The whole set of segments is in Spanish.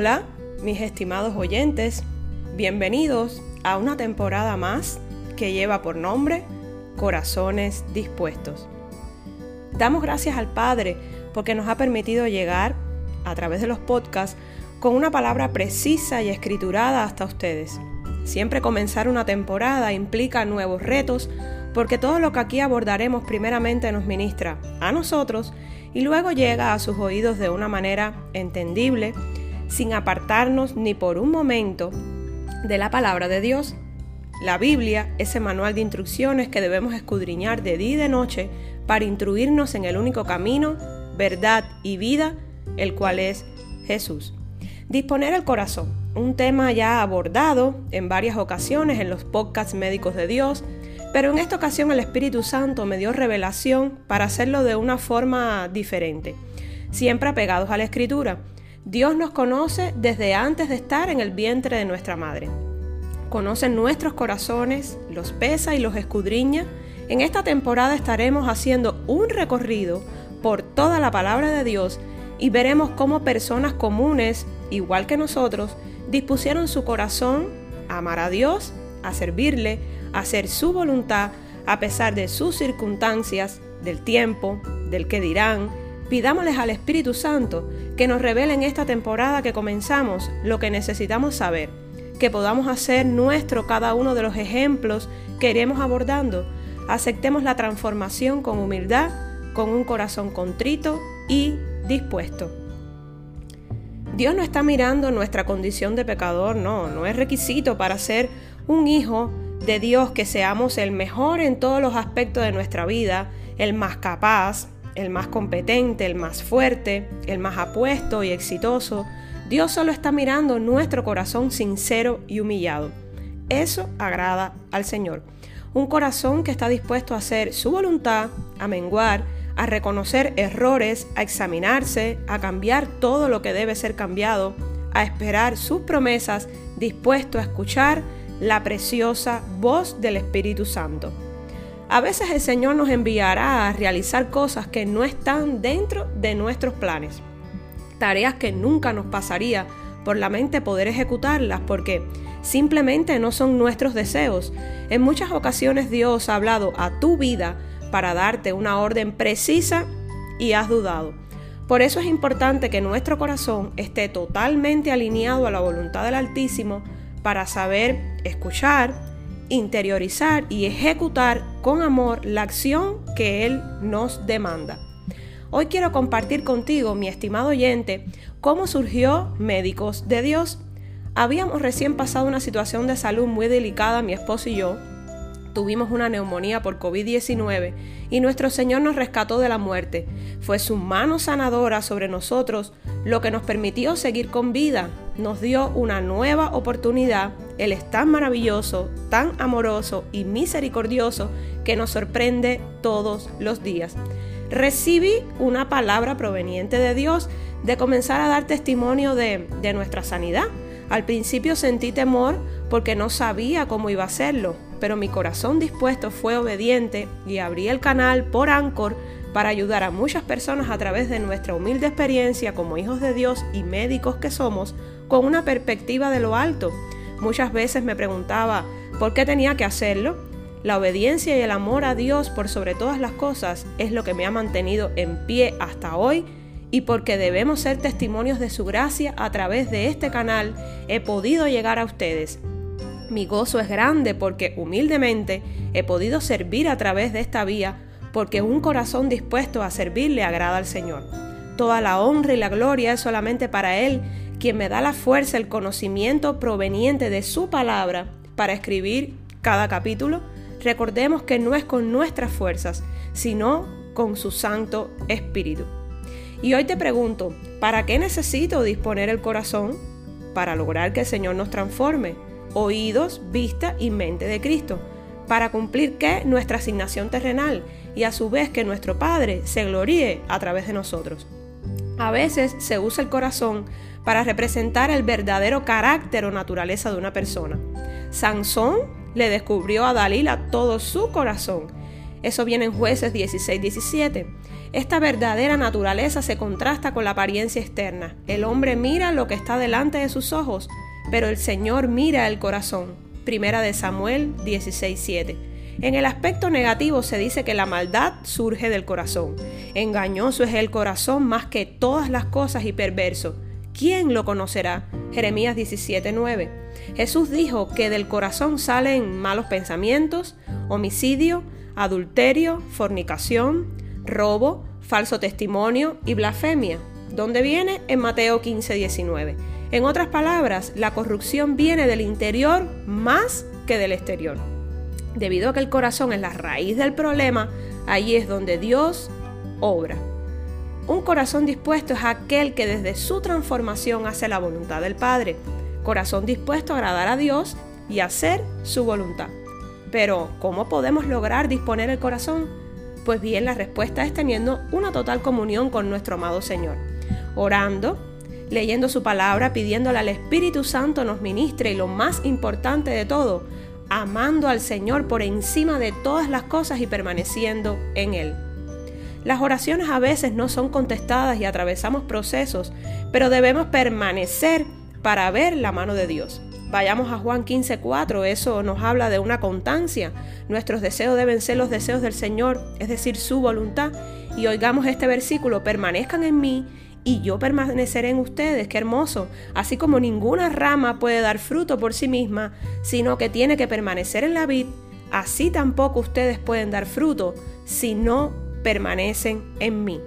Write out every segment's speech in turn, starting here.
Hola, mis estimados oyentes, bienvenidos a una temporada más que lleva por nombre Corazones Dispuestos. Damos gracias al Padre porque nos ha permitido llegar a través de los podcasts con una palabra precisa y escriturada hasta ustedes. Siempre comenzar una temporada implica nuevos retos porque todo lo que aquí abordaremos primeramente nos ministra a nosotros y luego llega a sus oídos de una manera entendible sin apartarnos ni por un momento de la palabra de Dios. La Biblia, ese manual de instrucciones que debemos escudriñar de día y de noche para instruirnos en el único camino, verdad y vida, el cual es Jesús. Disponer el corazón, un tema ya abordado en varias ocasiones en los podcasts médicos de Dios, pero en esta ocasión el Espíritu Santo me dio revelación para hacerlo de una forma diferente, siempre apegados a la Escritura. Dios nos conoce desde antes de estar en el vientre de nuestra madre. Conoce nuestros corazones, los pesa y los escudriña. En esta temporada estaremos haciendo un recorrido por toda la palabra de Dios y veremos cómo personas comunes, igual que nosotros, dispusieron su corazón a amar a Dios, a servirle, a hacer su voluntad a pesar de sus circunstancias, del tiempo, del que dirán, Pidámosles al Espíritu Santo que nos revele en esta temporada que comenzamos lo que necesitamos saber, que podamos hacer nuestro cada uno de los ejemplos que iremos abordando. Aceptemos la transformación con humildad, con un corazón contrito y dispuesto. Dios no está mirando nuestra condición de pecador, no, no es requisito para ser un hijo de Dios que seamos el mejor en todos los aspectos de nuestra vida, el más capaz, el más competente, el más fuerte, el más apuesto y exitoso. Dios solo está mirando nuestro corazón sincero y humillado. Eso agrada al Señor. Un corazón que está dispuesto a hacer su voluntad, a menguar, a reconocer errores, a examinarse, a cambiar todo lo que debe ser cambiado, a esperar sus promesas, dispuesto a escuchar la preciosa voz del Espíritu Santo. A veces el Señor nos enviará a realizar cosas que no están dentro de nuestros planes. Tareas que nunca nos pasaría por la mente poder ejecutarlas porque simplemente no son nuestros deseos. En muchas ocasiones Dios ha hablado a tu vida para darte una orden precisa y has dudado. Por eso es importante que nuestro corazón esté totalmente alineado a la voluntad del Altísimo para saber escuchar, interiorizar y ejecutar con amor la acción que Él nos demanda. Hoy quiero compartir contigo, mi estimado oyente, cómo surgió Médicos de Dios. Habíamos recién pasado una situación de salud muy delicada, mi esposo y yo. Tuvimos una neumonía por COVID-19 y nuestro Señor nos rescató de la muerte. Fue su mano sanadora sobre nosotros lo que nos permitió seguir con vida. Nos dio una nueva oportunidad. Él es tan maravilloso, tan amoroso y misericordioso que nos sorprende todos los días. Recibí una palabra proveniente de Dios de comenzar a dar testimonio de, de nuestra sanidad. Al principio sentí temor porque no sabía cómo iba a hacerlo, pero mi corazón dispuesto fue obediente y abrí el canal por Anchor para ayudar a muchas personas a través de nuestra humilde experiencia como hijos de Dios y médicos que somos, con una perspectiva de lo alto. Muchas veces me preguntaba por qué tenía que hacerlo. La obediencia y el amor a Dios por sobre todas las cosas es lo que me ha mantenido en pie hasta hoy y porque debemos ser testimonios de su gracia a través de este canal he podido llegar a ustedes. Mi gozo es grande porque humildemente he podido servir a través de esta vía porque un corazón dispuesto a servirle agrada al Señor. Toda la honra y la gloria es solamente para Él, quien me da la fuerza, el conocimiento proveniente de su palabra para escribir cada capítulo. Recordemos que no es con nuestras fuerzas, sino con su Santo Espíritu. Y hoy te pregunto, ¿para qué necesito disponer el corazón? Para lograr que el Señor nos transforme, oídos, vista y mente de Cristo. ¿Para cumplir qué? Nuestra asignación terrenal y a su vez que nuestro Padre se gloríe a través de nosotros. A veces se usa el corazón para representar el verdadero carácter o naturaleza de una persona. Sansón le descubrió a Dalila todo su corazón. Eso viene en jueces 16, 17. Esta verdadera naturaleza se contrasta con la apariencia externa. El hombre mira lo que está delante de sus ojos, pero el Señor mira el corazón. Primera de Samuel 16, 7. En el aspecto negativo se dice que la maldad surge del corazón. Engañoso es el corazón más que todas las cosas y perverso. ¿Quién lo conocerá? Jeremías 17:9. Jesús dijo que del corazón salen malos pensamientos, homicidio, adulterio, fornicación, robo, falso testimonio y blasfemia. ¿Dónde viene? En Mateo 15:19. En otras palabras, la corrupción viene del interior más que del exterior. Debido a que el corazón es la raíz del problema, ahí es donde Dios obra. Un corazón dispuesto es aquel que desde su transformación hace la voluntad del Padre. Corazón dispuesto a agradar a Dios y hacer su voluntad. Pero, ¿cómo podemos lograr disponer el corazón? Pues bien, la respuesta es teniendo una total comunión con nuestro amado Señor. Orando, leyendo su palabra, pidiéndole al Espíritu Santo nos ministre y lo más importante de todo, amando al Señor por encima de todas las cosas y permaneciendo en Él. Las oraciones a veces no son contestadas y atravesamos procesos, pero debemos permanecer para ver la mano de Dios. Vayamos a Juan 15:4, eso nos habla de una constancia. Nuestros deseos deben ser los deseos del Señor, es decir, su voluntad. Y oigamos este versículo, permanezcan en mí y yo permaneceré en ustedes. Qué hermoso. Así como ninguna rama puede dar fruto por sí misma, sino que tiene que permanecer en la vid, así tampoco ustedes pueden dar fruto si no permanecen en mí.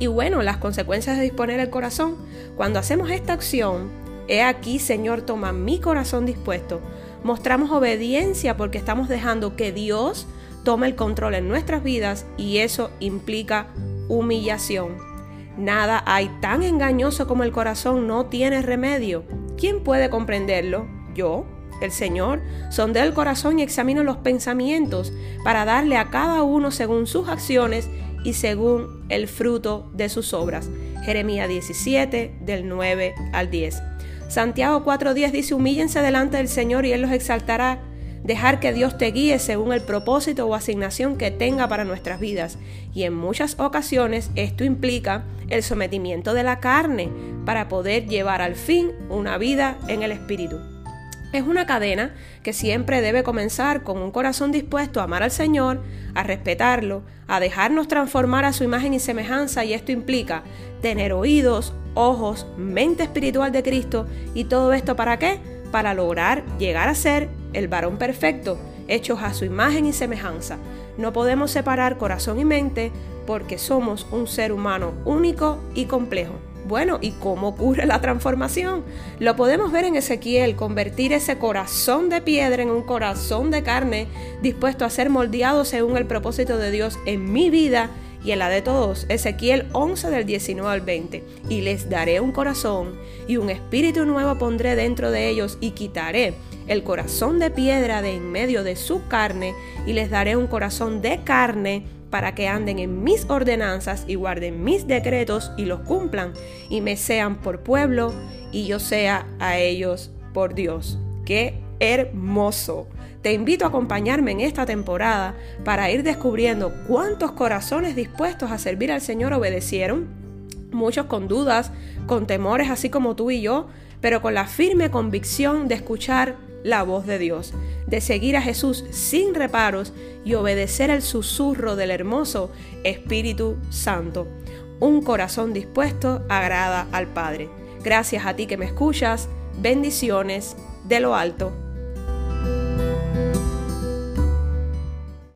Y bueno, las consecuencias de disponer el corazón. Cuando hacemos esta acción, he aquí, Señor, toma mi corazón dispuesto. Mostramos obediencia porque estamos dejando que Dios tome el control en nuestras vidas y eso implica humillación. Nada hay tan engañoso como el corazón no tiene remedio. ¿Quién puede comprenderlo? Yo el Señor, sondea el corazón y examina los pensamientos para darle a cada uno según sus acciones y según el fruto de sus obras. Jeremías 17, del 9 al 10. Santiago 4:10 dice, humíllense delante del Señor y Él los exaltará. Dejar que Dios te guíe según el propósito o asignación que tenga para nuestras vidas. Y en muchas ocasiones esto implica el sometimiento de la carne para poder llevar al fin una vida en el Espíritu. Es una cadena que siempre debe comenzar con un corazón dispuesto a amar al Señor, a respetarlo, a dejarnos transformar a su imagen y semejanza y esto implica tener oídos, ojos, mente espiritual de Cristo y todo esto para qué? Para lograr llegar a ser el varón perfecto, hechos a su imagen y semejanza. No podemos separar corazón y mente porque somos un ser humano único y complejo. Bueno, ¿y cómo ocurre la transformación? Lo podemos ver en Ezequiel, convertir ese corazón de piedra en un corazón de carne, dispuesto a ser moldeado según el propósito de Dios en mi vida y en la de todos. Ezequiel 11 del 19 al 20. Y les daré un corazón y un espíritu nuevo pondré dentro de ellos y quitaré el corazón de piedra de en medio de su carne y les daré un corazón de carne para que anden en mis ordenanzas y guarden mis decretos y los cumplan, y me sean por pueblo y yo sea a ellos por Dios. ¡Qué hermoso! Te invito a acompañarme en esta temporada para ir descubriendo cuántos corazones dispuestos a servir al Señor obedecieron, muchos con dudas, con temores así como tú y yo, pero con la firme convicción de escuchar la voz de Dios, de seguir a Jesús sin reparos y obedecer el susurro del hermoso Espíritu Santo. Un corazón dispuesto agrada al Padre. Gracias a ti que me escuchas. Bendiciones de lo alto.